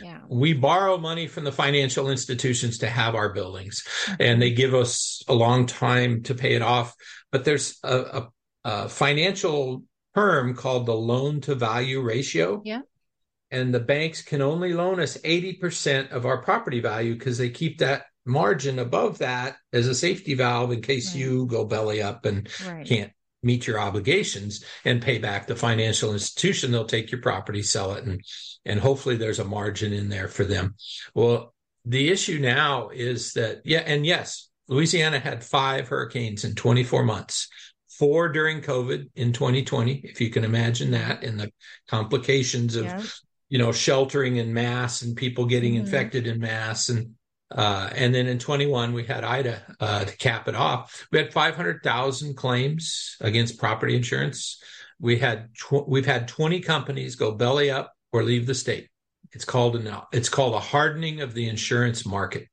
Yeah. We borrow money from the financial institutions to have our buildings, mm-hmm. and they give us a long time to pay it off. But there's a, a, a financial term called the loan to value ratio. Yeah. And the banks can only loan us 80% of our property value because they keep that margin above that as a safety valve in case right. you go belly up and right. can't meet your obligations and pay back the financial institution they'll take your property sell it and and hopefully there's a margin in there for them well the issue now is that yeah and yes louisiana had five hurricanes in 24 months four during covid in 2020 if you can imagine that and the complications of yeah. you know sheltering in mass and people getting mm-hmm. infected in mass and uh, and then in 21, we had Ida uh, to cap it off. We had 500,000 claims against property insurance. We had tw- we've had 20 companies go belly up or leave the state. It's called an it's called a hardening of the insurance market.